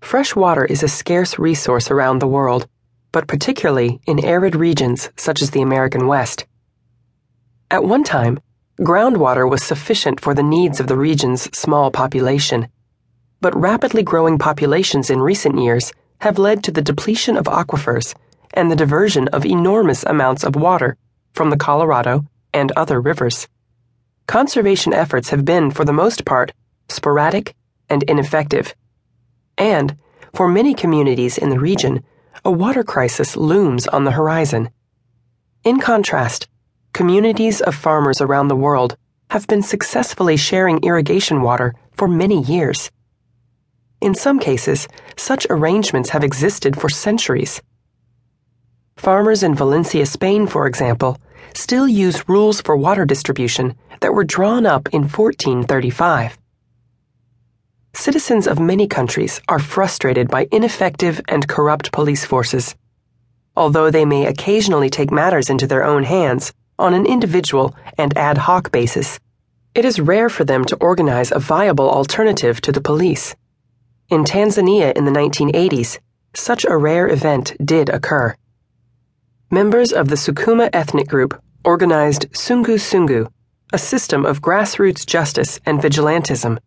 Fresh water is a scarce resource around the world, but particularly in arid regions such as the American West. At one time, groundwater was sufficient for the needs of the region's small population, but rapidly growing populations in recent years have led to the depletion of aquifers and the diversion of enormous amounts of water from the Colorado and other rivers. Conservation efforts have been, for the most part, sporadic and ineffective and, for many communities in the region, a water crisis looms on the horizon. In contrast, communities of farmers around the world have been successfully sharing irrigation water for many years. In some cases, such arrangements have existed for centuries. Farmers in Valencia, Spain, for example, still use rules for water distribution that were drawn up in 1435. Citizens of many countries are frustrated by ineffective and corrupt police forces. Although they may occasionally take matters into their own hands on an individual and ad hoc basis, it is rare for them to organize a viable alternative to the police. In Tanzania in the 1980s, such a rare event did occur. Members of the Sukuma ethnic group organized Sungu Sungu, a system of grassroots justice and vigilantism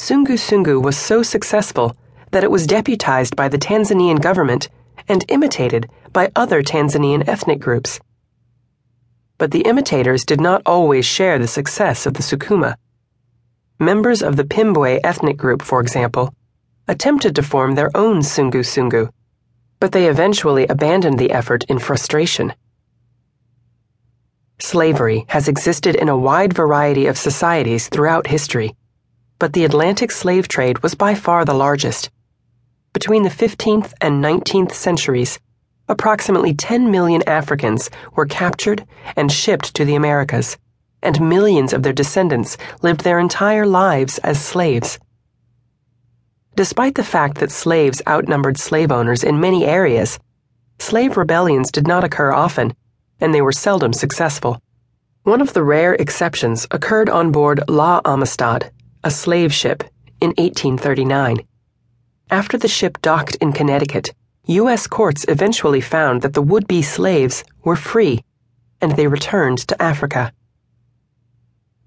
Sungu Sungu was so successful that it was deputized by the Tanzanian government and imitated by other Tanzanian ethnic groups. But the imitators did not always share the success of the Sukuma. Members of the Pimbwe ethnic group, for example, attempted to form their own Sungu Sungu, but they eventually abandoned the effort in frustration. Slavery has existed in a wide variety of societies throughout history but the Atlantic slave trade was by far the largest. Between the 15th and 19th centuries, approximately 10 million Africans were captured and shipped to the Americas, and millions of their descendants lived their entire lives as slaves. Despite the fact that slaves outnumbered slave owners in many areas, slave rebellions did not occur often, and they were seldom successful. One of the rare exceptions occurred on board La Amistad, a slave ship, in 1839. After the ship docked in Connecticut, U.S. courts eventually found that the would be slaves were free, and they returned to Africa.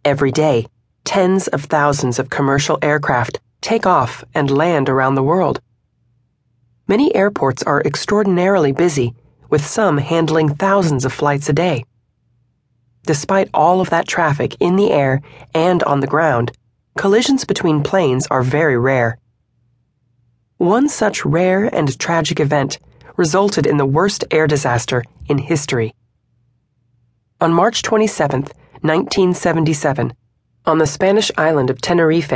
Every day, tens of thousands of commercial aircraft take off and land around the world. Many airports are extraordinarily busy, with some handling thousands of flights a day. Despite all of that traffic in the air and on the ground, collisions between planes are very rare. One such rare and tragic event resulted in the worst air disaster in history. On March 27, 1977, on the Spanish island of Tenerife,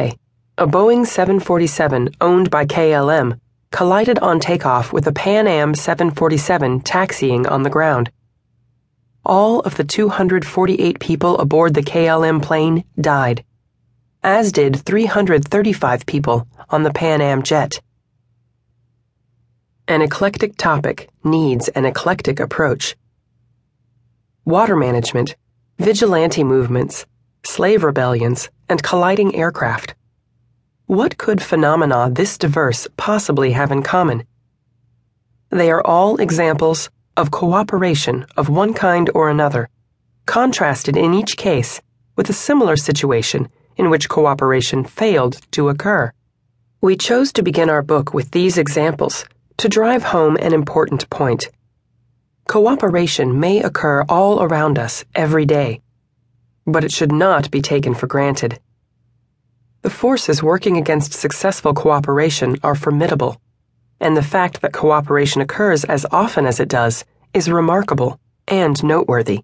a Boeing 747 owned by KLM collided on takeoff with a Pan Am 747 taxiing on the ground. All of the 248 people aboard the KLM plane died as did 335 people on the Pan Am jet. An eclectic topic needs an eclectic approach. Water management, vigilante movements, slave rebellions, and colliding aircraft. What could phenomena this diverse possibly have in common? They are all examples of cooperation of one kind or another, contrasted in each case with a similar situation in which cooperation failed to occur. We chose to begin our book with these examples to drive home an important point. Cooperation may occur all around us every day, but it should not be taken for granted. The forces working against successful cooperation are formidable, and the fact that cooperation occurs as often as it does is remarkable and noteworthy.